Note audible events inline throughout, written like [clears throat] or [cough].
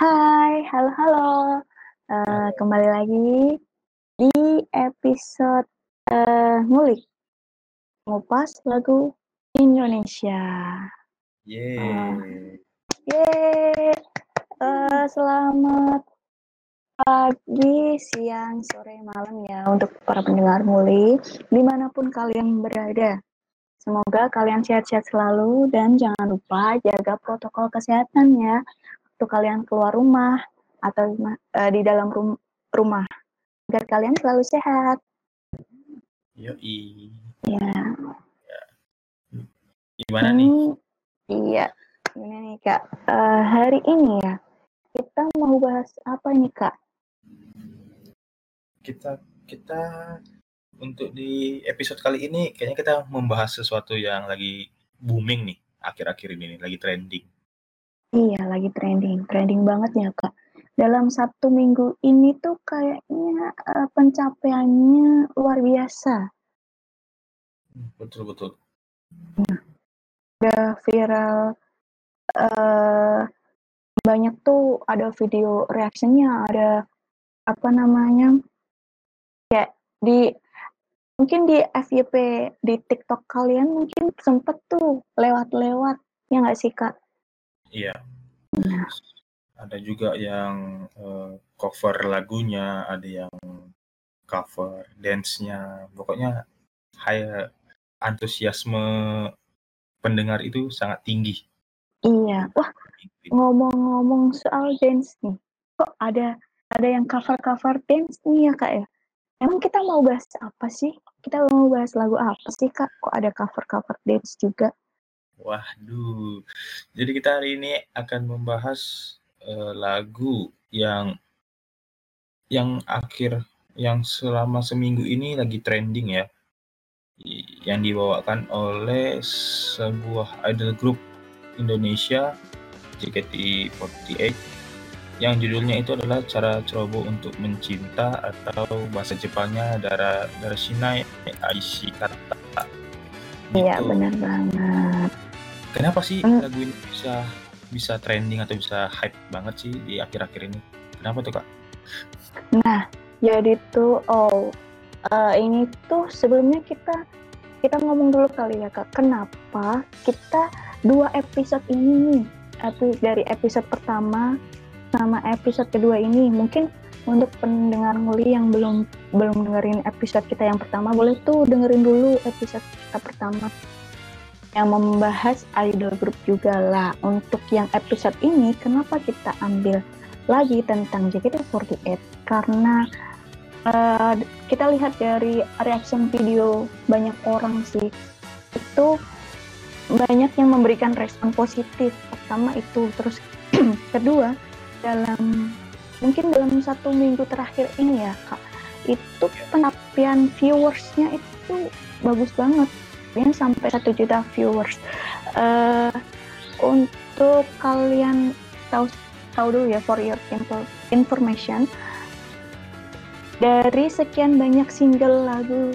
Hai, halo halo. Uh, kembali lagi di episode uh, ngulik ngupas lagu Indonesia. Yeay. Uh, yeay. Uh, selamat pagi, siang, sore, malam ya untuk para pendengar ngulik di mana pun kalian berada. Semoga kalian sehat-sehat selalu dan jangan lupa jaga protokol kesehatan ya waktu kalian keluar rumah atau uh, di dalam rum rumah agar kalian selalu sehat. Yoi. Ya. ya. Gimana hmm, nih? Iya. Gimana nih kak? Uh, hari ini ya kita mau bahas apa ini kak? Kita kita untuk di episode kali ini kayaknya kita membahas sesuatu yang lagi booming nih akhir-akhir ini nih, lagi trending. Iya, lagi trending. Trending banget ya, Kak. Dalam satu minggu ini tuh kayaknya uh, pencapaiannya luar biasa. Betul, betul. Nah, udah viral uh, banyak tuh ada video reaksinya, ada apa namanya? Kayak di mungkin di FYP di TikTok kalian mungkin sempet tuh lewat-lewat ya nggak sih kak? Iya. Nah. Ada juga yang uh, cover lagunya, ada yang cover dance-nya. Pokoknya high antusiasme pendengar itu sangat tinggi. Iya. Wah, ngomong-ngomong soal dance nih, kok ada ada yang cover-cover dance nih ya kak ya? Emang kita mau bahas apa sih? Kita mau bahas lagu apa sih, Kak? Kok ada cover-cover dance juga? Waduh. Jadi kita hari ini akan membahas uh, lagu yang yang akhir yang selama seminggu ini lagi trending ya. Yang dibawakan oleh sebuah idol group Indonesia JKT48 yang judulnya itu adalah cara ceroboh untuk mencinta atau bahasa Jepangnya Dara Darashinai Aishi Kata. Iya gitu. benar banget. Kenapa sih hmm. lagu ini bisa bisa trending atau bisa hype banget sih di akhir-akhir ini? Kenapa tuh kak? Nah jadi tuh oh uh, ini tuh sebelumnya kita kita ngomong dulu kali ya kak. Kenapa kita dua episode ini nih? dari episode pertama sama episode kedua ini. Mungkin untuk pendengar nguli yang belum belum dengerin episode kita yang pertama, boleh tuh dengerin dulu episode kita pertama yang membahas idol group juga lah. Untuk yang episode ini, kenapa kita ambil lagi tentang JKT48? Karena uh, kita lihat dari reaction video banyak orang sih, itu banyak yang memberikan respon positif. Pertama itu, terus [clears throat] kedua dalam mungkin dalam satu minggu terakhir ini ya kak itu penapian viewersnya itu bagus banget sampai satu juta viewers uh, untuk kalian tahu tahu dulu ya for your information dari sekian banyak single lagu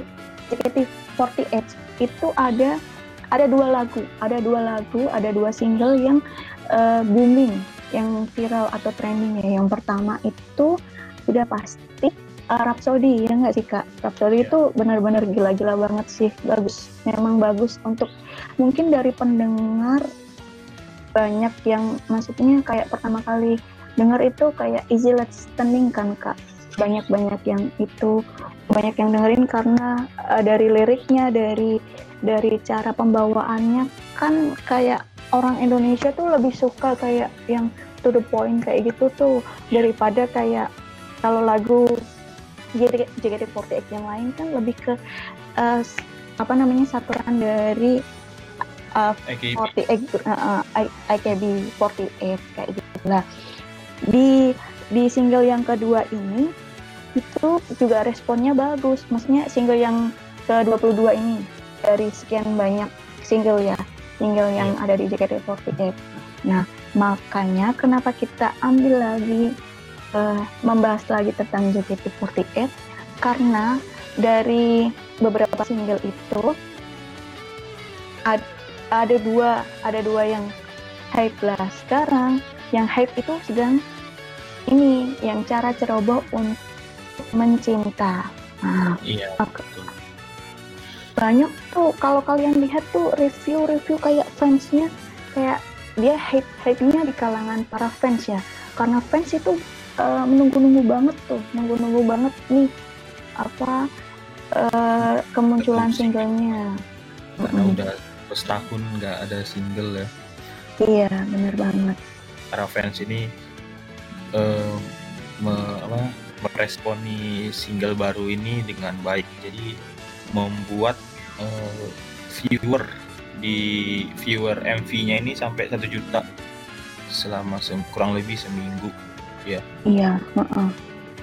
JKT48 itu ada ada dua lagu ada dua lagu ada dua single yang uh, booming yang viral atau trending ya. Yang pertama itu sudah pasti uh, Rhapsody ya nggak sih kak? Rhapsody yeah. itu benar-benar gila-gila banget sih, bagus. Memang bagus untuk mungkin dari pendengar banyak yang maksudnya kayak pertama kali dengar itu kayak Easy Let's Standing kan kak. Banyak-banyak yang itu banyak yang dengerin karena uh, dari liriknya, dari dari cara pembawaannya kan kayak orang Indonesia tuh lebih suka kayak yang to the point kayak gitu tuh daripada kayak kalau lagu JKT48 yang lain kan lebih ke uh, apa namanya saturan dari uh, 48 uh, IKB48 kayak gitu lah di di single yang kedua ini itu juga responnya bagus maksudnya single yang ke-22 ini dari sekian banyak single ya single yang yeah. ada di JKT48. Nah, makanya kenapa kita ambil lagi uh, membahas lagi tentang JKT48 karena dari beberapa single itu ad, ada dua ada dua yang hype lah sekarang yang hype itu sedang ini yang cara ceroboh untuk mencinta. Nah, Iya, betul. banyak tuh kalau kalian lihat tuh review-review kayak fansnya kayak dia hate hate-nya di kalangan para fans ya karena fans itu eh, menunggu-nunggu banget tuh nunggu-nunggu banget nih apa eh, kemunculan singlenya Karena Mm-mm. udah setahun nggak ada single ya. iya bener banget Para fans ini eh, me- apa, meresponi single baru ini dengan baik. Jadi membuat eh, viewer di viewer MV-nya ini sampai satu juta selama sem- kurang lebih seminggu. Iya heeh.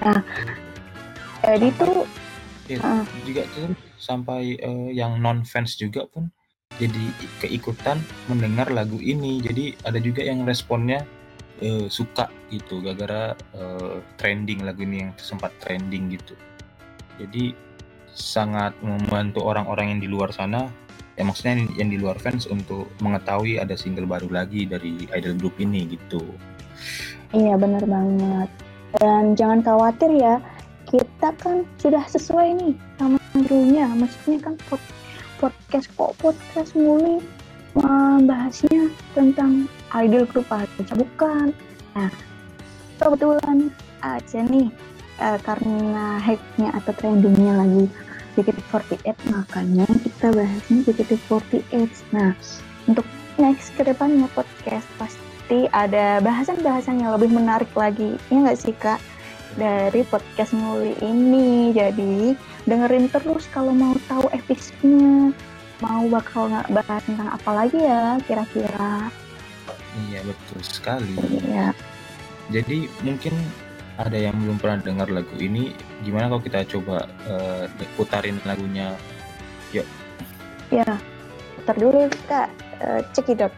nah jadi tuh Ya, Heeh. juga tuh sampai eh, yang non fans juga pun jadi keikutan mendengar lagu ini. Jadi ada juga yang responnya eh, suka gitu gara-gara eh, trending lagu ini yang sempat trending gitu. Jadi sangat membantu orang-orang yang di luar sana ya maksudnya yang- yang di luar fans untuk mengetahui ada single baru lagi dari idol group ini gitu. Iya benar banget. Dan jangan khawatir ya, kita kan sudah sesuai nih sama judulnya. Maksudnya kan pod- podcast kok podcast muli membahasnya tentang idol group aja bukan. Nah, kebetulan aja nih eh, karena hype-nya atau trendingnya lagi JKT48 makanya kita bahasnya JKT48. Nah, untuk next ke depannya podcast pasti ada bahasan-bahasan yang lebih menarik lagi. Ya nggak sih kak? Dari podcast Nguli ini. Jadi dengerin terus kalau mau tahu episodenya. Mau bakal nggak bahas tentang apa lagi ya kira-kira? Iya betul sekali. ya Jadi mungkin ada yang belum pernah dengar lagu ini, gimana kalau kita coba eh, putarin lagunya? ya putar dulu kak. Eh, cekidot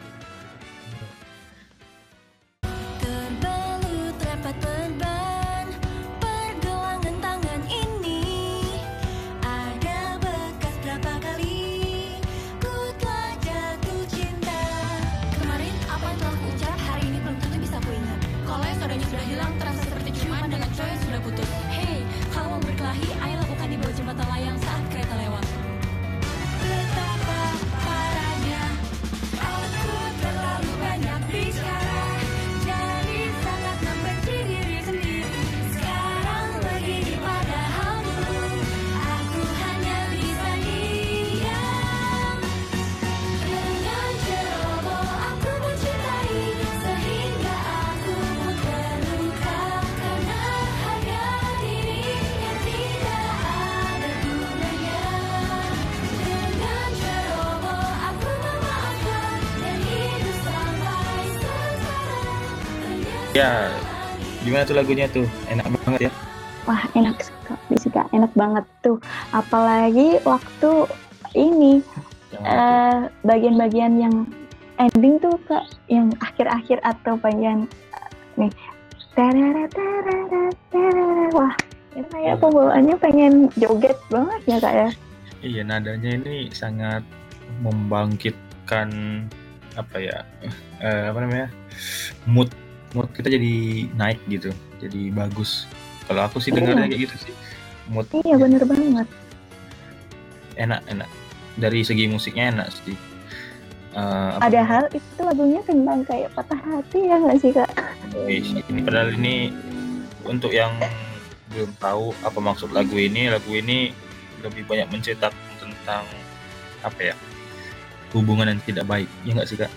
Ya, gimana tuh lagunya tuh? Enak banget ya? wah enak sekali sih kak enak banget tuh apalagi waktu ini eh, bagian-bagian yang ending tuh kak yang akhir-akhir atau bagian nih tarara, tarara, tarara. wah itu kayak pembawaannya pengen joget banget ya kak ya Iya, nadanya ini sangat membangkitkan apa ya? eh, apa namanya? Mood mood kita jadi naik gitu. Jadi bagus. Kalau aku sih dengarnya kayak gitu sih. Mood iya bener banget enak enak. Dari segi musiknya enak sih. Apa padahal itu lagunya tentang kayak patah hati ya nggak sih kak ini padahal ini untuk yang belum tahu apa maksud lagu ini, lagu ini lebih banyak mencetak tentang apa ya hubungan yang tidak baik, ya nggak sih kak?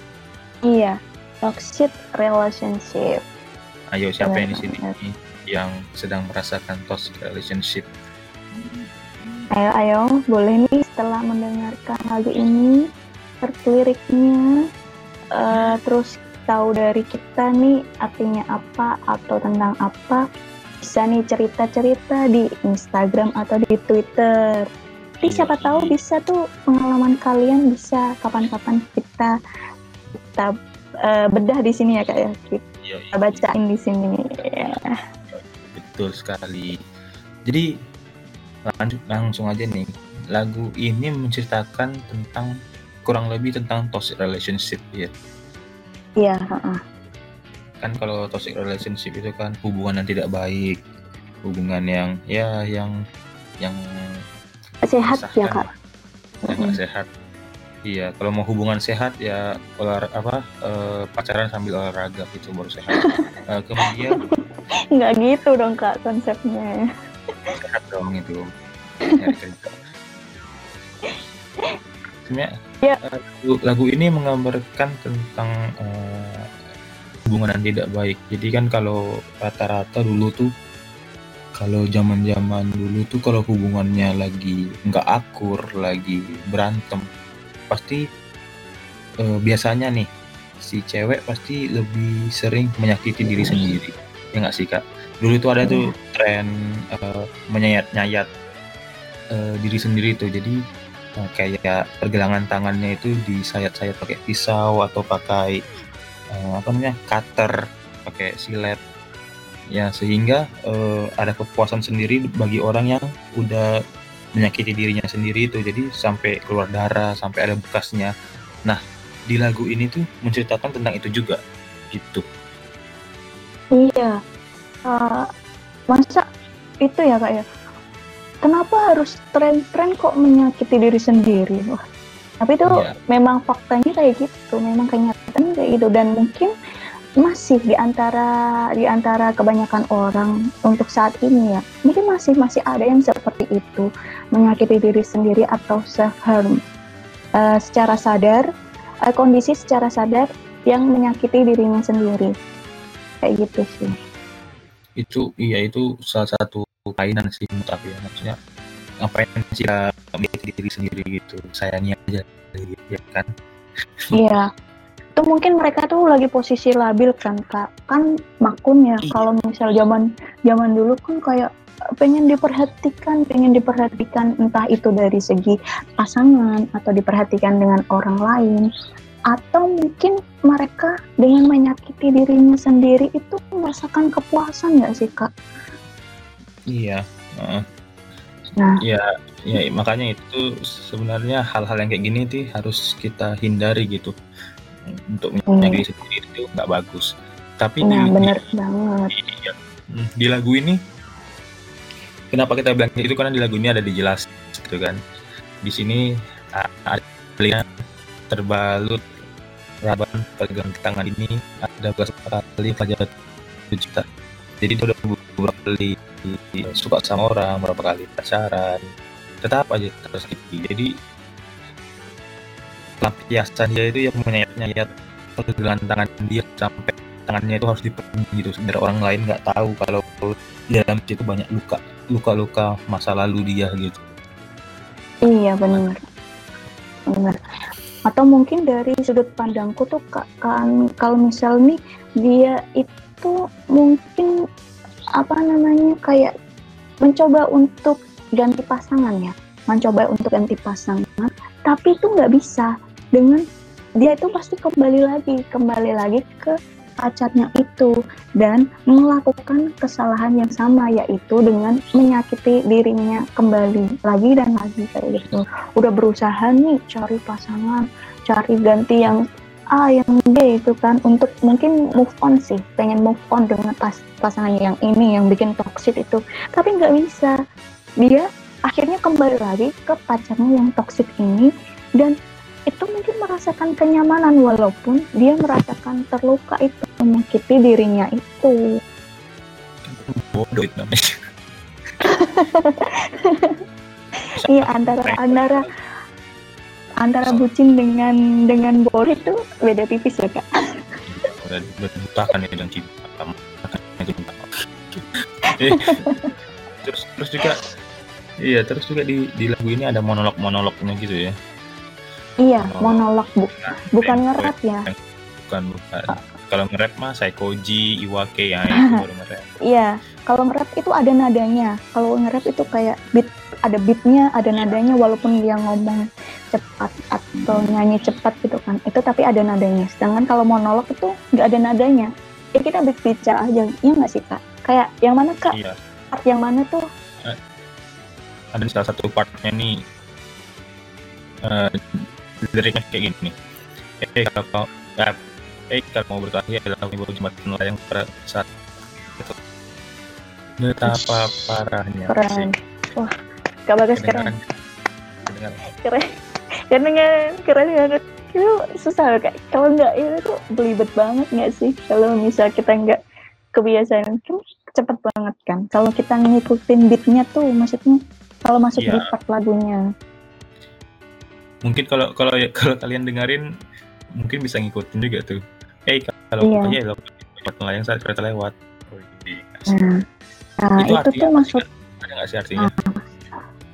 iya toxic relationship Ayo siapa yang di sini yang sedang merasakan toxic relationship? Ayo, ayo, boleh nih setelah mendengarkan lagu ini, liriknya, eh, terus tahu dari kita nih artinya apa atau tentang apa, bisa nih cerita-cerita di Instagram atau di Twitter. Tapi siapa Iya. tahu bisa tuh pengalaman kalian bisa kapan-kapan kita kita eh, bedah di sini ya kak ya, kita Iya, iya, bacain di sini. Ya. betul sekali. Jadi lanjut langsung aja nih. Lagu ini menceritakan tentang kurang lebih tentang toxic relationship ya. Iya, heeh. kan kalau toxic relationship itu kan hubungan yang tidak baik hubungan yang ya yang yang sehat ya kak yang nggak sehat iya kalau mau hubungan sehat ya olah apa eh, pacaran sambil olahraga gitu baru sehat. [laughs] Eh, kemudian? Nggak gitu dong kak konsepnya. Sehat dong itu. Nyari kerja sebenarnya Ya. eh, lagu, lagu ini menggambarkan tentang eh, hubungan yang tidak baik. Jadi kan kalau rata-rata dulu tuh kalau zaman-zaman dulu tuh kalau hubungannya lagi nggak akur lagi berantem pasti eh, biasanya nih si cewek pasti lebih sering menyakiti diri sendiri. Ya nggak sih kak? Dulu tuh ada tuh tren eh, menyayat-nyayat eh, diri sendiri tuh. Jadi eh, kayak pergelangan tangannya itu disayat-sayat pakai pisau atau pakai eh, apa namanya cutter pakai silet. Ya sehingga eh, ada kepuasan sendiri bagi orang yang udah menyakiti dirinya sendiri itu jadi sampai keluar darah sampai ada bekasnya nah di lagu ini tuh menceritakan tentang itu juga gitu Iya. Eh, masa itu ya kak ya? Kenapa harus tren-tren kok menyakiti diri sendiri? Wah. Tapi itu Iya. memang faktanya kayak gitu, memang kenyataan kayak gitu dan mungkin masih di antara di antara kebanyakan orang untuk saat ini ya. Mungkin masih masih ada yang seperti itu. Menyakiti diri sendiri atau self harm Eh, secara sadar eh, kondisi secara sadar yang menyakiti dirinya sendiri. Kayak gitu sih. Itu iya itu salah satu kainan sih aku ya. Maksudnya ngapain sih menyakiti diri sendiri gitu. Sayangnya aja ya kan? Iya. Itu mungkin mereka tuh lagi posisi labil kan kak. Kan makun ya Iya. kalau misal zaman zaman dulu kan kayak pengen diperhatikan, pengen diperhatikan entah itu dari segi pasangan atau diperhatikan dengan orang lain atau mungkin mereka dengan menyakiti dirinya sendiri itu merasakan kepuasan nggak sih kak? iya heeh. Nah. ya ya makanya itu sebenarnya hal-hal yang kayak gini tuh harus kita hindari gitu untuk menyakiti sendiri itu nggak bagus. Tapi Nah di, bener banget. di. Hmm, di lagu ini kenapa kita bilang itu? Karena di lagu ini ada dijelas gitu kan. Di sini ada terbalut raban pegang tangan ini ada beberapa kali pelajaran juta jadi dia udah beberapa kali suka sama orang beberapa kali pacaran tetap aja tersakiti jadi lampiasan dia itu yang menyayat-nyayat pergelangan tangan dia sampai tangannya itu harus dipegang gitu biar orang lain nggak tahu kalau di dalam situ banyak luka luka-luka masa lalu dia gitu Iya benar. Benar. Atau mungkin dari sudut pandangku tuh Kak, kan kalau misal nih dia itu mungkin apa namanya kayak mencoba untuk ganti pasangan ya, mencoba untuk ganti pasangan, tapi itu nggak bisa dengan dia itu pasti kembali lagi, kembali lagi ke pacarnya itu dan melakukan kesalahan yang sama yaitu dengan menyakiti dirinya kembali lagi dan lagi kayak gitu. Udah berusaha nih cari pasangan cari ganti yang A yang B itu kan untuk mungkin move on sih pengen move on dengan pas pasangannya yang ini yang bikin toxic itu. Tapi nggak bisa. Dia akhirnya kembali lagi ke pacarnya yang toxic ini dan itu mungkin merasakan kenyamanan walaupun dia merasakan terluka itu menyakiti dirinya itu. Bodoh itu namanya. [laughs] Iya antara antara antara bucin dengan dengan bodoh itu beda tipis ya kak. Berbutakan ya dan cinta itu cinta. Eh, terus terus juga iya terus juga di di lagu ini ada monolog monolognya gitu ya iya Monolog. monolog bu. Bukan ngerap ya. Bukan bukan kalau nge-rap mah Saikoji, Iwake ya itu [laughs] baru nge-rap. Iya kalau ngerap itu ada nadanya. Kalau ngerap itu kayak beat ada beatnya ada nadanya walaupun dia ngomong cepat atau nyanyi cepat gitu kan. Itu tapi ada nadanya. Sedangkan kalau monolog itu nggak ada nadanya. Ya kita berbicara aja. Iya nggak sih kak? Kayak yang mana kak? Iya. Part yang mana tuh? Ada salah satu partnya nih. Eh liriknya kayak gini eh kalau eh, eh kalau mau berkelahi adalah bawah jembatan layang pada saat itu betapa parahnya Keren. Wah, Kak Bagas keren. Keren. Keren keren, keren banget. Itu susah loh, Kak. Kalau nggak itu tuh belibet banget nggak sih? Kalau misal kita nggak kebiasaan, kan cepet banget kan. Kalau kita ngikutin beatnya tuh, maksudnya kalau masuk Iya. di part lagunya. Mungkin kalau kalau [laughs] kalau kalian dengerin mungkin bisa ngikutin juga tuh. Eh kalau Iya. pokoknya jembatan layang saat kereta lewat. Oh, iya. Nah, nah itu, artinya tuh maksud ada nggak sih artinya?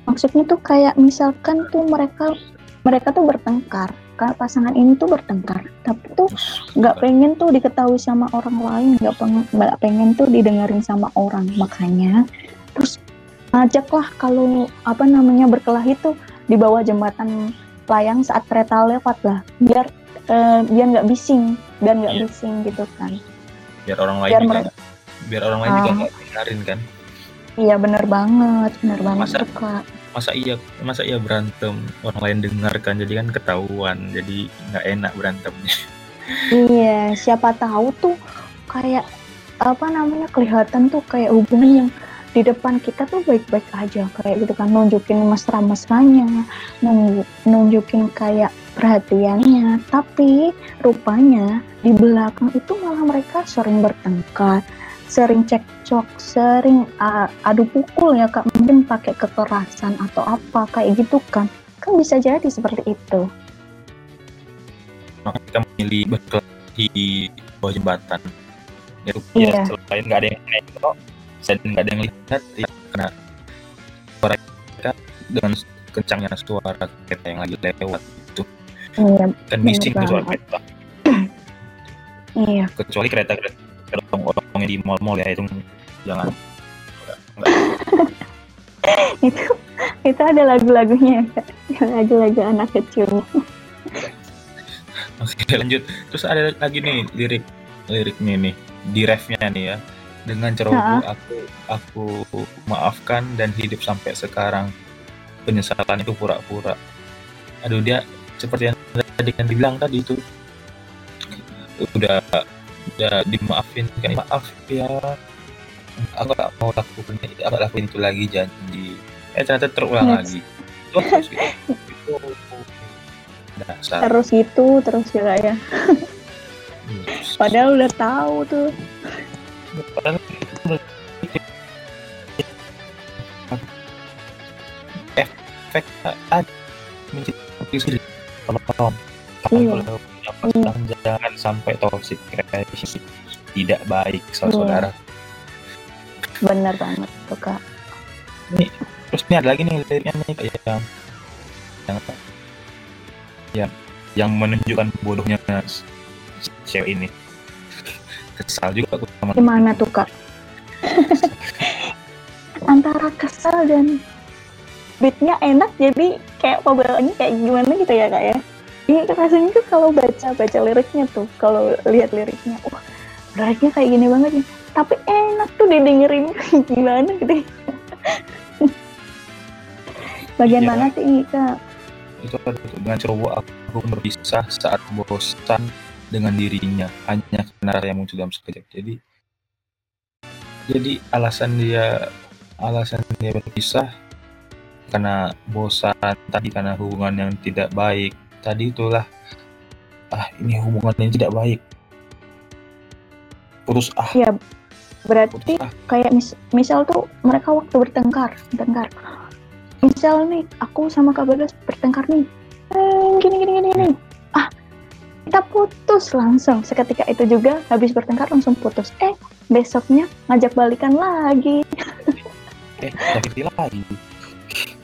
Maksudnya tuh kayak misalkan tuh mereka mereka tuh bertengkar. Pasangan ini tuh bertengkar. Tapi tuh nggak pengen tuh diketahui sama orang lain. Nggak pengen nggak pengen tuh didengerin sama orang. Makanya terus ajaklah kalau apa namanya berkelahi tuh di bawah jembatan layang saat kereta lewat lah. Biar eh, biar nggak bising biar nggak Iya. bising gitu kan. Biar orang lain biar juga mereka- biar orang lain juga Ah. nggak dengerin kan. Iya bener banget bener banget Masa- tuh kak. masa iya masa iya berantem orang lain dengarkan jadi kan ketahuan jadi nggak enak berantemnya. Iya, siapa tahu tuh kayak apa namanya kelihatan tuh kayak hubungan yang di depan kita tuh baik-baik aja kayak gitu kan nunjukin mesra-mesranya, nun- nunjukin kayak perhatiannya, tapi rupanya di belakang itu malah mereka sering bertengkar, sering cekcok, sering uh, adu pukul ya kak, mungkin pakai kekerasan atau apa kayak gitu kan, kan bisa jadi seperti itu. maka kita memilih berkelahi di bawah jembatan. Itu ya selain nggak ada yang nengok dan nggak ada yang lihat ya karena suara kita dengan kencangnya suara kereta yang lagi lewat itu Iya, kan bising tuh suara kereta [clears throat] iya. kecuali kereta kereta orang yang di mall-mall ya itu jangan [laughs] itu itu ada lagu-lagunya Kak. lagu-lagu anak kecilnya Oke lanjut. Terus ada lagi nih lirik liriknya nih di refnya nih ya. Dengan ceroboh aku aku maafkan dan hidup sampai sekarang. Penyesalan itu pura-pura. Aduh dia seperti yang tadi kan dibilang tadi itu udah udah dimaafin kan maaf ya aku gak mau lakukan aku lakuin itu lagi janji eh ternyata terulang Yes. lagi terus gitu. itu [laughs] dasar terus gitu terus ya Kak, ya Yes. padahal udah tahu tuh efek ada Iya. kalau pasangan jangan sampai toxic relationship? Tidak baik saudara. Benar banget tuh kak. Terus ini ada lagi nih liriknya nih kayak yang yang yang, yang menunjukkan bodohnya si cewek ini. Kesal juga aku gimana tuh kak? [laughs] Antara kesel dan beatnya enak jadi kayak pembawaannya kayak gimana gitu ya kak ya? Ini rasanya tuh kalau baca baca liriknya tuh kalau lihat liriknya wah liriknya kayak gini banget ya tapi enak tuh didengerin [laughs] gimana gitu ya. [laughs] bagian Iya. mana sih kak? Itu dengan ceroboh aku berpisah saat bosan dengan dirinya hanya karena yang muncul dalam sekejap. Jadi jadi alasan dia alasan dia berpisah karena bosan tadi karena hubungan yang tidak baik. Tadi itulah ah ini hubungan yang tidak baik. Putus ah. Ya berarti putus ah. kayak mis- misal tuh mereka waktu bertengkar bertengkar. Misal nih aku sama kak Bagas bertengkar nih. Eh, gini gini gini gini. Ah kita putus langsung. Seketika itu juga habis bertengkar langsung putus. Eh besoknya ngajak balikan lagi. Eh sakiti lagi.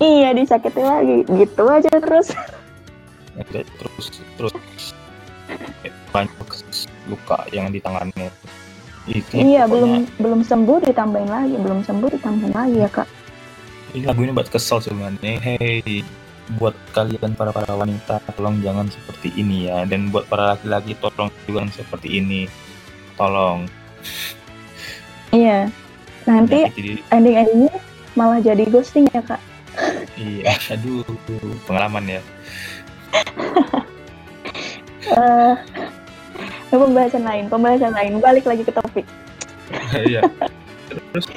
Iya disakiti lagi. Gitu aja terus. Ya, terus terus. Eh, banyak luka yang di tangannya. Itu iya pokoknya- belum belum sembuh ditambahin lagi. Belum sembuh ditambahin lagi ya kak. Ini lagu ini buat kesel sebenarnya. Hey buat kalian para para wanita tolong jangan seperti ini ya. Dan buat para laki-laki tolong juga jangan seperti ini. Tolong iya nanti ending-endingnya malah jadi ghosting ya kak iya aduh pengalaman ya [laughs] Eh, pembahasan lain, pembahasan lain. Balik lagi ke topik. [laughs] Iya. Terus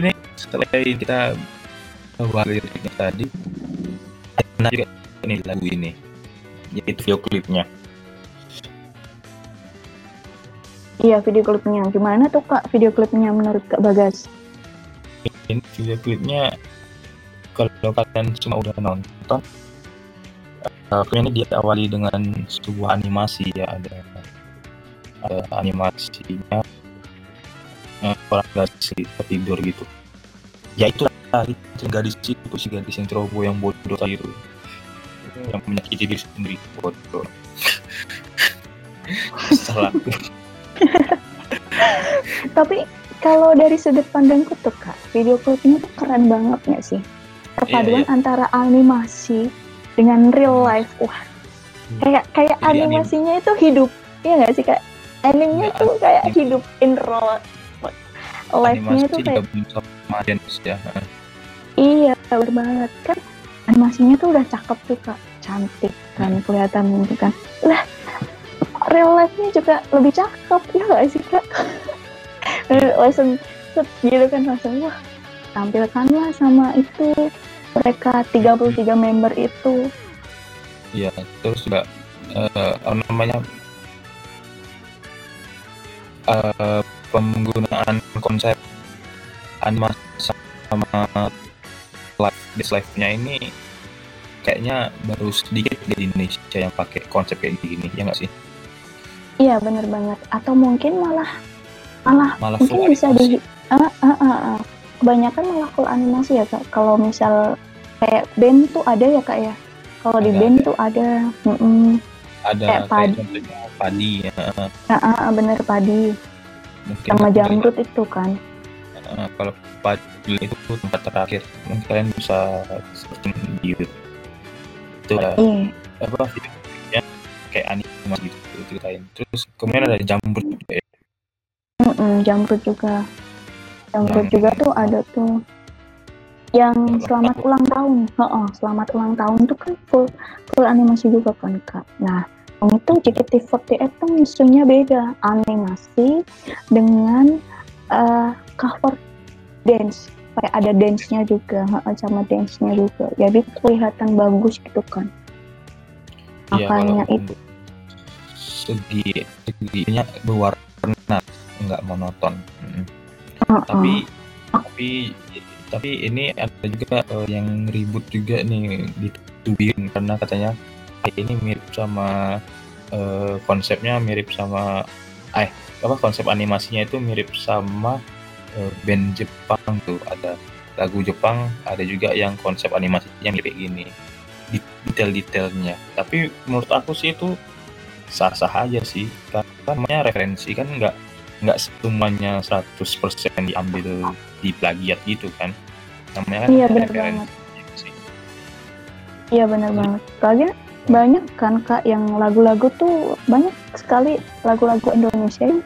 ini setelah kita bahas tadi, ada juga ini lagu ini, yaitu video klipnya. Iya, video klipnya. Gimana tuh Kak video klipnya menurut Kak Bagas? Ini video klipnya kalau kalian cuma udah nonton, uh, ini diawali dengan sebuah animasi ya ada ada animasinya eh, orang gadis tidur gitu. Ya itu gadis itu si gadis yang ceroboh yang bodoh itu yang menyakiti diri sendiri bodoh. [laughs] Salah. [laughs] Tapi kalau dari sudut pandangku tuh Kak, video klipnya tuh keren banget nggak sih? Perpaduan Iya, antara animasi dengan real life. Wah, kayak kayak Jadi anim- animasinya itu hidup. Iya nggak sih Kak? Animenya Iya, tuh kayak anim- hidup in real life-nya tuh kayak sama ya. Iya, bener banget kan. Animasinya tuh udah cakep tuh kak, cantik kan, kelihatan gitu kan. Lah, real life-nya juga lebih cakep ya gak sih kak? [laughs] langsung set gitu kan langsung wah tampilkanlah sama itu mereka 33 member itu. Iya, terus juga apa namanya eh, penggunaan konsep animasi sama live base live-nya ini kayaknya baru sedikit di Indonesia yang pakai konsep kayak gini ya nggak sih? Iya bener banget. Atau mungkin malah malah Malah mungkin bisa animasi. di ah, ah, ah, ah. kebanyakan malah full animasi ya kak kalau misal kayak band tuh ada ya kak ya kalau di band ada. tuh ada mm-mm. ada kayak kayak padi. contohnya padi ya Ah, ah, ah, bener padi mungkin sama jamrut itu kan eh, kalau padi itu tempat terakhir mungkin kalian bisa searching di YouTube itu ada iya apa kayak animasi gitu ceritain. Terus kemudian ada jamrut juga ya? Mm-mm, jamrut juga. Jamrut Yang- juga tuh ada tuh yang selamat ulang tahun. Heeh, selamat ulang tahun tuh kan full full animasi juga kan kak. Nah itu JKT48 tuh musuhnya beda. Animasi dengan eh, cover dance. Kayak ada dance-nya juga sama dance-nya juga. Jadi kelihatan bagus gitu kan Iya, kalau itu segi seginya berwarna nggak monoton Mm. heeh. tapi tapi tapi ini ada juga eh, yang ribut juga nih ditubin karena katanya "Ah, ini mirip sama eh, konsepnya mirip sama eh apa konsep animasinya itu mirip sama eh, band Jepang tuh ada lagu Jepang ada juga yang konsep animasinya mirip kayak gini Di- detail-detailnya. Tapi menurut aku sih itu sah-sah aja sih. Karena namanya referensi kan nggak nggak semuanya 100% diambil di plagiat gitu kan. Namanya kan Iya, bener referensi gitu. Iya benar banget. Soalnya banyak kan kak yang lagu-lagu tuh banyak sekali lagu-lagu Indonesia yang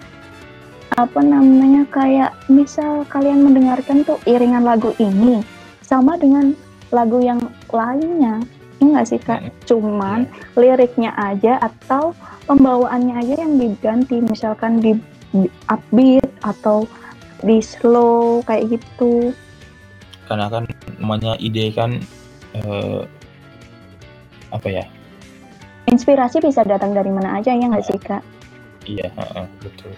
apa namanya kayak misal kalian mendengarkan tuh iringan lagu ini sama dengan lagu yang lainnya. ya nggak sih kak? Mm. Cuman liriknya aja atau pembawaannya aja yang diganti misalkan di di upbeat atau di slow kayak gitu. karena kan namanya ide kan eh, apa ya Inspirasi bisa datang dari mana aja ya nggak sih kak? iya heeh, betul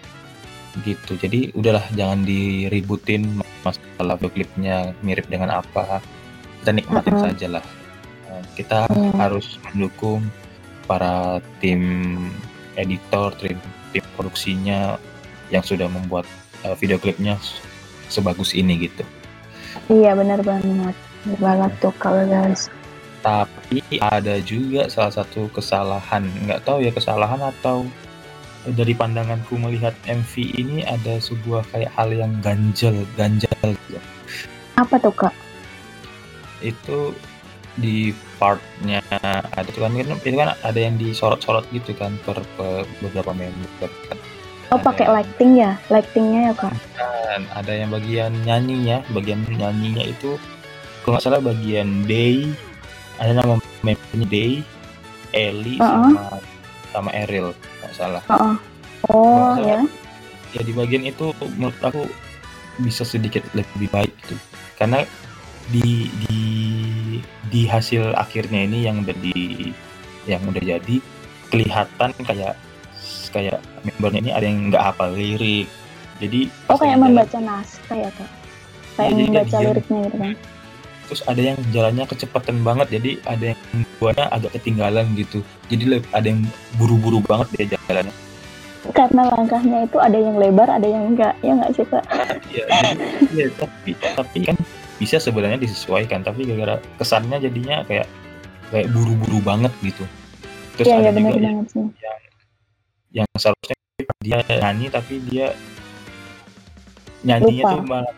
gitu jadi udahlah jangan diributin masalah video klipnya mirip dengan apa kita nikmatin Mm-mm. saja lah kita Iya. harus mendukung para tim editor tim tim produksinya yang sudah membuat eh, video klipnya sebagus ini gitu Iya benar banget, benar banget tuh kalau guys. tapi ada juga salah satu kesalahan nggak tahu ya kesalahan atau dari pandanganku melihat MV ini ada sebuah kayak hal yang ganjel ganjal gitu. Apa tuh kak? itu di partnya ada tuh kan itu kan ada yang disorot-sorot gitu kan per, per beberapa member kan. Oh Ada- pakai lighting ya, lightingnya ya kak? dan ada yang bagian nyanyinya bagian nyanyinya itu kalau nggak salah bagian Day ada nama membernya Day Ellie Uh-uh. sama sama Eril nggak salah Heeh. Oh Kalau ya. ya di bagian itu menurut aku bisa sedikit lebih baik gitu karena di di di hasil akhirnya ini yang udah di yang udah jadi kelihatan kayak kayak membernya ini ada yang nggak hafal lirik jadi Oh kayak lagi jalan, membaca naskah ya kak. Kayak Iya, jadi membaca liriknya gitu kan. terus ada yang jalannya kecepatan banget jadi ada yang buahnya agak ketinggalan gitu jadi ada yang buru-buru banget dia jalannya Karena langkahnya itu ada yang lebar, ada yang enggak. Ya nggak sih kak? ya jadi ya, tapi tapi kan bisa sebenarnya disesuaikan tapi gara-gara kesannya jadinya kayak kayak buru-buru banget gitu terus Iya ada iya juga yang, sih. yang seharusnya dia nyanyi tapi dia nyanyinya Lupa. tuh malah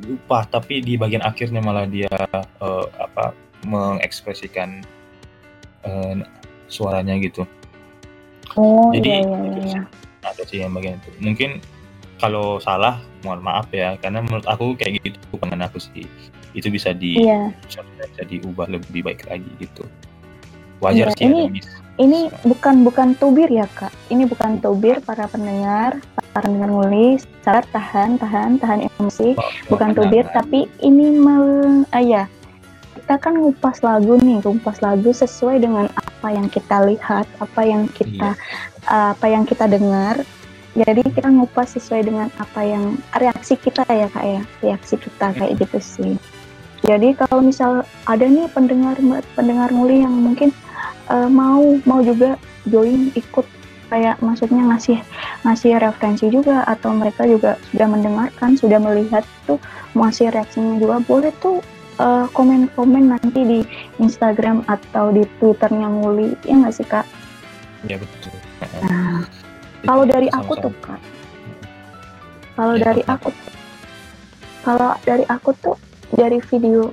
lupa tapi di bagian akhirnya malah dia eh, apa mengekspresikan eh, suaranya gitu Oh Jadi, iya iya. iya. ada sih yang bagian itu mungkin kalau salah mohon maaf ya. Karena menurut aku kayak gitu bukan aku sih. Itu bisa di Iya. bisa diubah lebih baik lagi gitu. Wajar Iya, sih ini- Ini bukan bukan tubir ya kak. Ini bukan tubir para pendengar, para pendengar nulis. Sabar tahan tahan tahan emosi. bukan tubir tapi ini mel ah, ya kita kan ngupas lagu nih ngupas lagu sesuai dengan apa yang kita lihat apa yang kita apa yang kita dengar jadi kita ngupas sesuai dengan apa yang reaksi kita ya kak ya. Reaksi kita kayak gitu sih. Jadi kalau misal ada nih pendengar pendengar muli yang mungkin eh, mau mau juga join ikut kayak maksudnya ngasih ngasih referensi juga atau mereka juga sudah mendengarkan sudah melihat tuh mau ngasih reaksinya juga boleh tuh eh, komen-komen nanti di Instagram atau di Twitternya Muli ya nggak sih kak? ya betul. Nah, kalau dari kita aku tuh kak, kalau Ya, dari apa? aku, kalau dari aku tuh dari video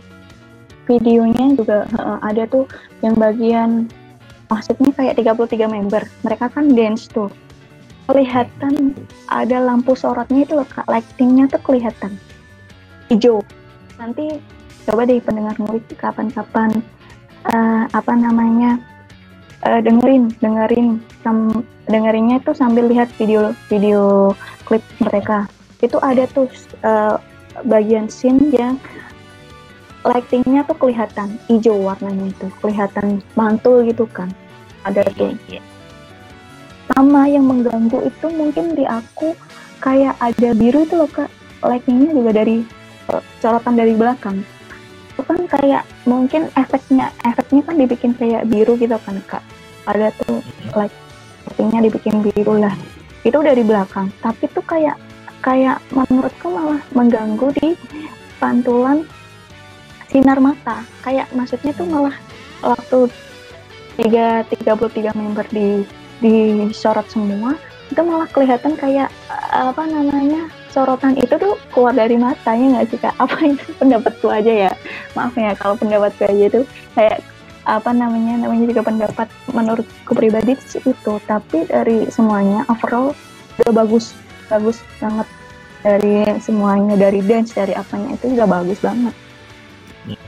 videonya juga eh, ada tuh yang bagian maksudnya kayak 33 member. Mereka kan dance tuh. Kelihatan ada lampu sorotnya itu loh kak. Lightingnya tuh kelihatan. Hijau. Nanti coba deh pendengar murid kapan-kapan eh, apa namanya eh, dengerin dengerin sam, dengerinnya itu sambil lihat video video klip mereka. Itu ada tuh eh, bagian scene yang lightingnya tuh kelihatan hijau warnanya itu kelihatan mantul gitu kan. Ada tuh. Iya, iya. sama yang mengganggu itu mungkin di aku kayak ada biru itu loh kak. Lightingnya juga dari corotan dari belakang. Itu kan kayak mungkin efeknya efeknya kan dibikin kayak biru gitu kan kak. Ada tuh Mhm. Lightingnya dibikin biru lah. Itu dari belakang. Tapi tuh kayak kayak menurutku malah mengganggu di pantulan sinar mata. Kayak maksudnya tuh malah waktu tiga 33 member di disorot semua itu malah kelihatan kayak apa namanya sorotan itu tuh keluar dari matanya nggak sih kak? [laughs] Apa itu? Pendapatku aja ya. Maaf ya kalau pendapatku aja itu kayak apa namanya namanya juga pendapat menurutku pribadi sih itu. Tapi dari semuanya overall udah bagus bagus banget. Dari semuanya dari dance dari apanya itu juga bagus banget.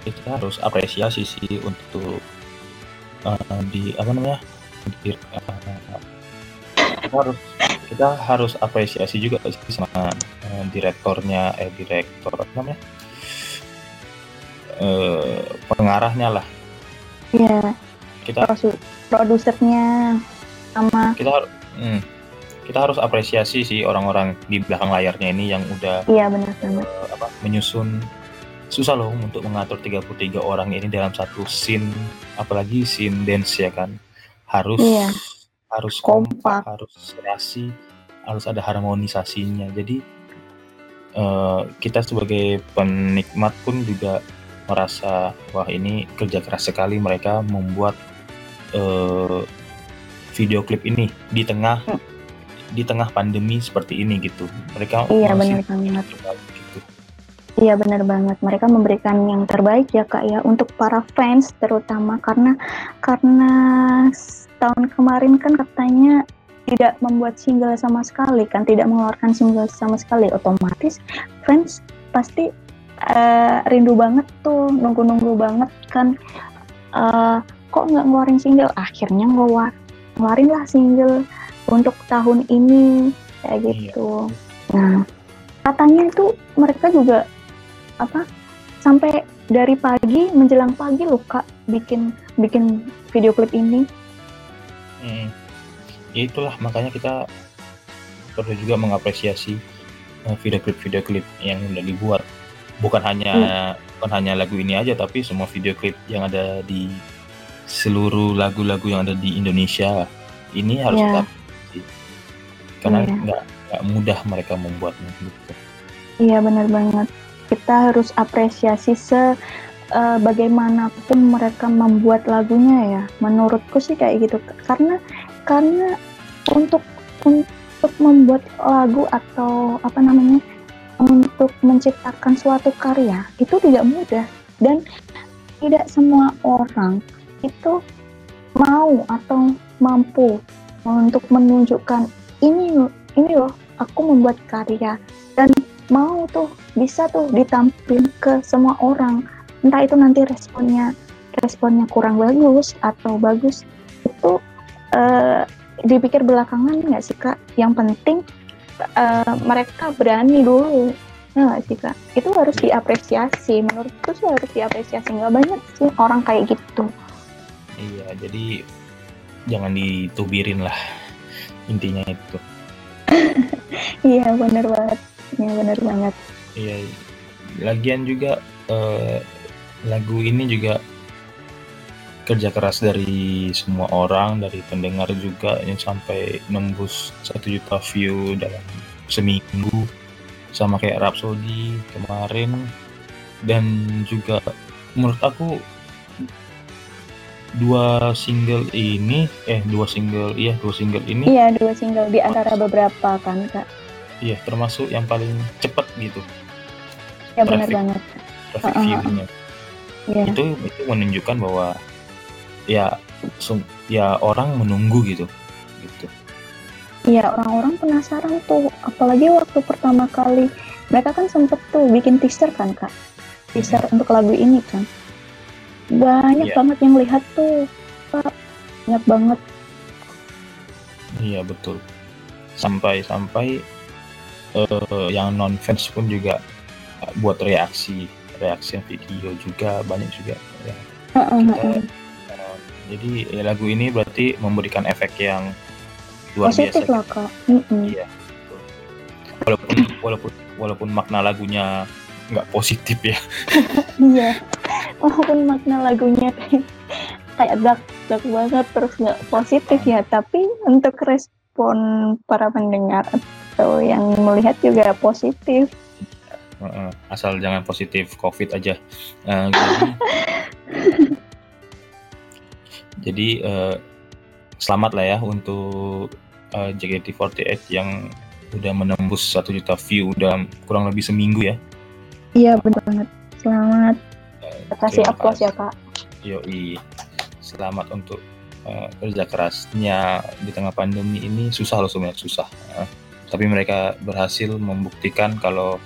Kita harus apresiasi sih untuk eh, di apa namanya di, eh, kita harus kita harus apresiasi juga sih sama eh, direktornya eh direktor apa namanya eh, pengarahnya lah ya kita produ- produsernya sama. Kita harus hmm, kita harus apresiasi sih orang-orang di belakang layarnya ini yang udah iya benar banget. eh, apa menyusun. Susah loh untuk mengatur 33 orang ini dalam satu scene apalagi scene dance ya kan. Harus Iya. harus Kompak. kompak, harus serasi harus ada harmonisasinya. Jadi eh, kita sebagai penikmat pun juga merasa wah ini kerja keras sekali mereka membuat eh, video klip ini di tengah Hmm. di tengah pandemi seperti ini gitu. Mereka iya benar banget. gitu. Iya benar banget. Mereka memberikan yang terbaik ya kak ya untuk para fans terutama. Karena karena tahun kemarin kan katanya tidak membuat single sama sekali kan tidak mengeluarkan single sama sekali. Otomatis fans pasti eh, rindu banget tuh nunggu-nunggu banget kan eh, kok nggak ngeluarin single akhirnya ngeluar ngeluarin lah single untuk tahun ini kayak Iya. gitu. Nah, katanya itu mereka juga apa sampai dari pagi menjelang pagi loh kak bikin bikin video klip ini. Mm. Ya itulah makanya kita perlu juga mengapresiasi eh, video klip video klip yang udah dibuat. Bukan hanya bukan hanya lagu ini aja tapi semua video klip yang ada di seluruh lagu-lagu yang ada di Indonesia ini harus Ya. kita apresiasi. karena Iya. nggak nggak mudah mereka membuatnya gitu. Iya benar banget. Kita harus apresiasi se eh, bagaimanapun mereka membuat lagunya ya. Menurutku sih kayak gitu. Karena karena untuk untuk membuat lagu atau apa namanya untuk menciptakan suatu karya itu tidak mudah. Dan tidak semua orang itu mau atau mampu untuk menunjukkan ini ini loh aku membuat karya. Dan mau tuh bisa tuh ditampilkan ke semua orang. Entah itu nanti responnya responnya kurang bagus atau bagus itu eh, dipikir belakangan nggak sih kak? Yang penting eh, mereka berani dulu. Ya nggak sih kak. Itu harus diapresiasi. Menurutku sih harus diapresiasi. Nggak banyak sih orang kayak gitu. Iya, jadi jangan ditubirin lah intinya itu. [laughs] iya bener banget. Iya bener banget. Iya, lagian juga eh, lagu ini juga kerja keras dari semua orang, dari pendengar juga yang sampai nembus satu juta view dalam seminggu, sama kayak Rhapsody kemarin, dan juga menurut aku dua single ini, eh dua single, iya dua single ini, iya dua single di antara beberapa kan kak iya termasuk yang paling cepet gitu ya Traffic. banget traffic Uh-uh. view-nya. iya itu itu menunjukkan bahwa ya sum- ya orang menunggu gitu gitu Iya orang-orang penasaran tuh, apalagi waktu pertama kali mereka kan sempet tuh bikin teaser kan kak, teaser untuk lagu ini kan, banyak Iya. banget yang lihat tuh, kak, banyak banget. iya betul sampai sampai eh, yang non fans pun juga eh, buat reaksi reaksi video juga banyak juga ya. Heeh, Kita, heeh. eh, jadi ya, lagu ini berarti memberikan efek yang luar Positif biasa lah kak. Iya. walaupun walaupun walaupun makna lagunya nggak positif ya [laughs] Iya, walaupun makna lagunya kayak [laughs] kayak dark dark banget terus nggak positif ya, tapi untuk respon para pendengar atau yang melihat juga positif. Asal jangan positif COVID aja. Eh, [laughs] jadi, eh, selamat lah ya untuk eh, JKT48 yang udah menembus satu juta view dalam kurang lebih seminggu ya. Iya benar banget. Selamat. Eh, Kasih aplaus ya kak. Yoi. Selamat untuk eh, kerja kerasnya di tengah pandemi ini susah loh sebenarnya susah. Eh, tapi mereka berhasil membuktikan kalau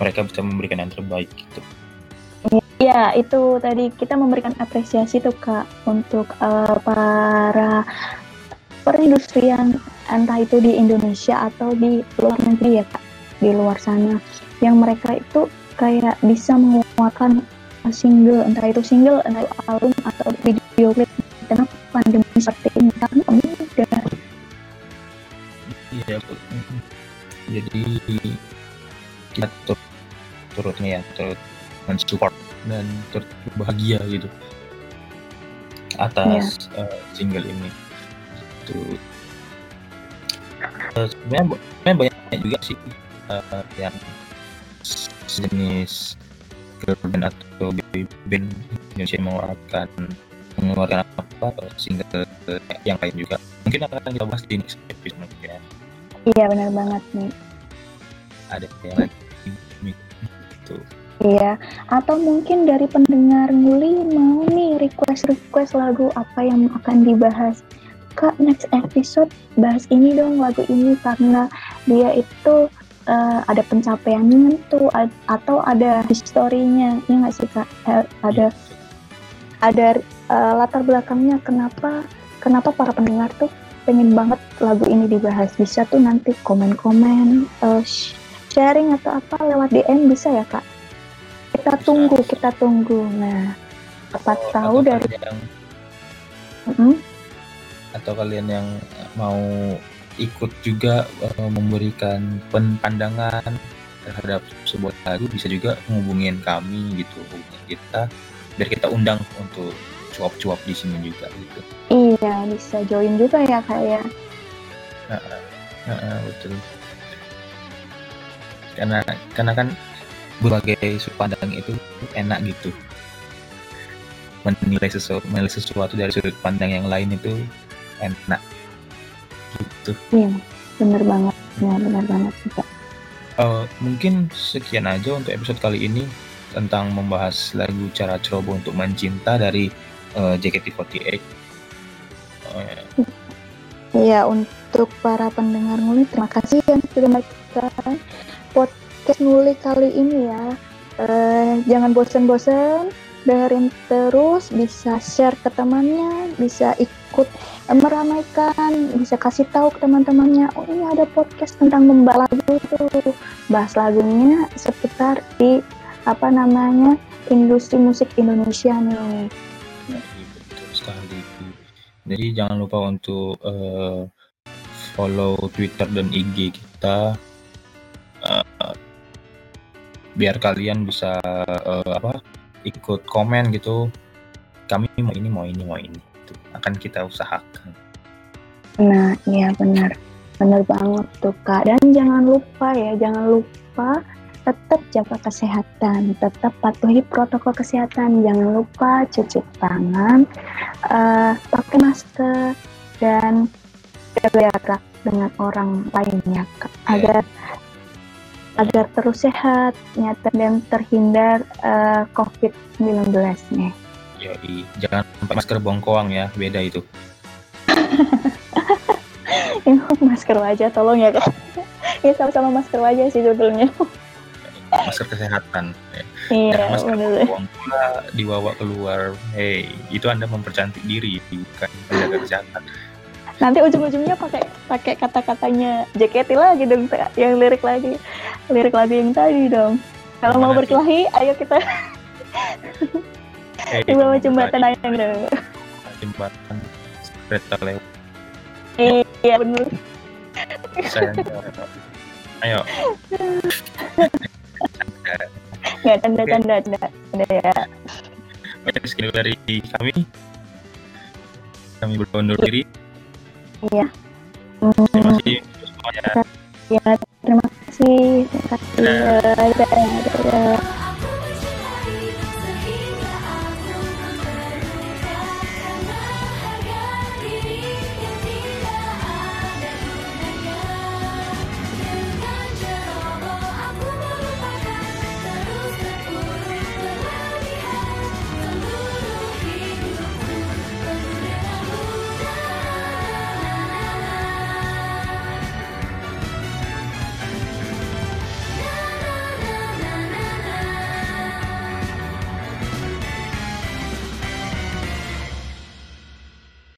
mereka bisa memberikan yang terbaik gitu. Ya, itu tadi kita memberikan apresiasi tuh Kak untuk eh, para perindustrian entah itu di Indonesia atau di luar negeri ya Kak, di luar sana yang mereka itu kayak bisa mengeluarkan single entah itu single entah itu album atau video klip tengah pandemi seperti ini karena mudah Iya, jadi kita turut turutnya ya, turut mensupport dan turut bahagia gitu atas eh, single ini. Itu Eh, sebenarnya, sebenarnya banyak juga sih eh, yang sejenis girl band atau baby band Indonesia mengeluarkan mengeluarkan apa single yang lain juga. Mungkin akan kita bahas di next episode ya. iya benar banget nih ada yang lagi gitu Iya, atau mungkin dari pendengar nguli mau nih request-request lagu apa yang akan dibahas. Kak, next episode bahas ini dong lagu ini karena dia itu eh, ada pencapaiannya tuh atau ada historinya, ya nggak sih kak? Eh, ada ada eh, latar belakangnya kenapa kenapa para pendengar tuh pengen banget lagu ini dibahas, bisa tuh nanti komen-komen, sh- sharing atau apa lewat DM bisa ya kak? Kita Bisa, tunggu, bisa. kita tunggu. Nah, apa tahu atau dari kalian yang Mm-mm. atau kalian yang mau ikut juga eh, memberikan pandangan terhadap sebuah lagu bisa juga menghubungin kami gitu hubungin kita biar kita undang untuk cuap-cuap di sini juga gitu Iya, bisa join juga ya kak ya. Heeh, betul karena karena kan berbagai sudut pandang itu enak gitu menilai sesuatu menilai sesuatu dari sudut pandang yang lain itu enak gitu Iya, bener banget. Ya, bener banget juga. Eh, mungkin sekian aja untuk episode kali ini tentang membahas lagu cara ceroboh untuk mencinta dari eh, JKT48 Eh, Iya, untuk para pendengar Nguli, terima kasih yang sudah mendengarkan podcast Nguli kali ini ya. Eh, jangan bosan-bosan, dengerin terus, bisa share ke temannya, bisa ikut meramaikan, bisa kasih tahu ke teman-temannya, oh ini ada podcast tentang membahas lagu tuh. Bahas lagunya seputar di apa namanya industri musik Indonesia nih. Iya, betul sekali. Jadi jangan lupa untuk eh, follow Twitter dan IG kita biar kalian bisa eh, apa ikut komen gitu. Kami mau ini mau ini mau ini. Itu akan kita usahakan. Nah, iya benar. Benar banget tuh, Kak. Dan jangan lupa ya, jangan lupa tetap jaga kesehatan, tetap patuhi protokol kesehatan. Jangan lupa cuci tangan, eh, pakai masker, dan jaga jarak dengan orang lainnya, Kak. Iya. Agar terus sehat, nyata dan terhindar eh, COVID-19 nih. Yoi, jangan pakai masker bongkoang ya, beda itu. [laughs] Ini masker wajah, tolong ya, Kak. [laughs] Ini sama-sama masker wajah sih sebetulnya. Masker kesehatan. Ya. Iya, Jangan masker bener. buang pula dibawa keluar. Hey, itu Anda mempercantik diri, bukan menjaga kesehatan. Nanti ujung-ujungnya pakai pakai kata-katanya JKT lagi dong, Kak. yang lirik lagi, lirik lagu yang tadi dong. Kalau mau berkelahi, ayo kita Hey, di bawah jembatan ayang dong. jembatan kereta lewat. Iya. Saya Ayo, Ya tanda tanda tanda tanda ya. Oke, sekian dari kami. Kami berundur diri. Iya. Terima kasih semuanya. Ya terima kasih. Terima kasih. Dadah, dadah.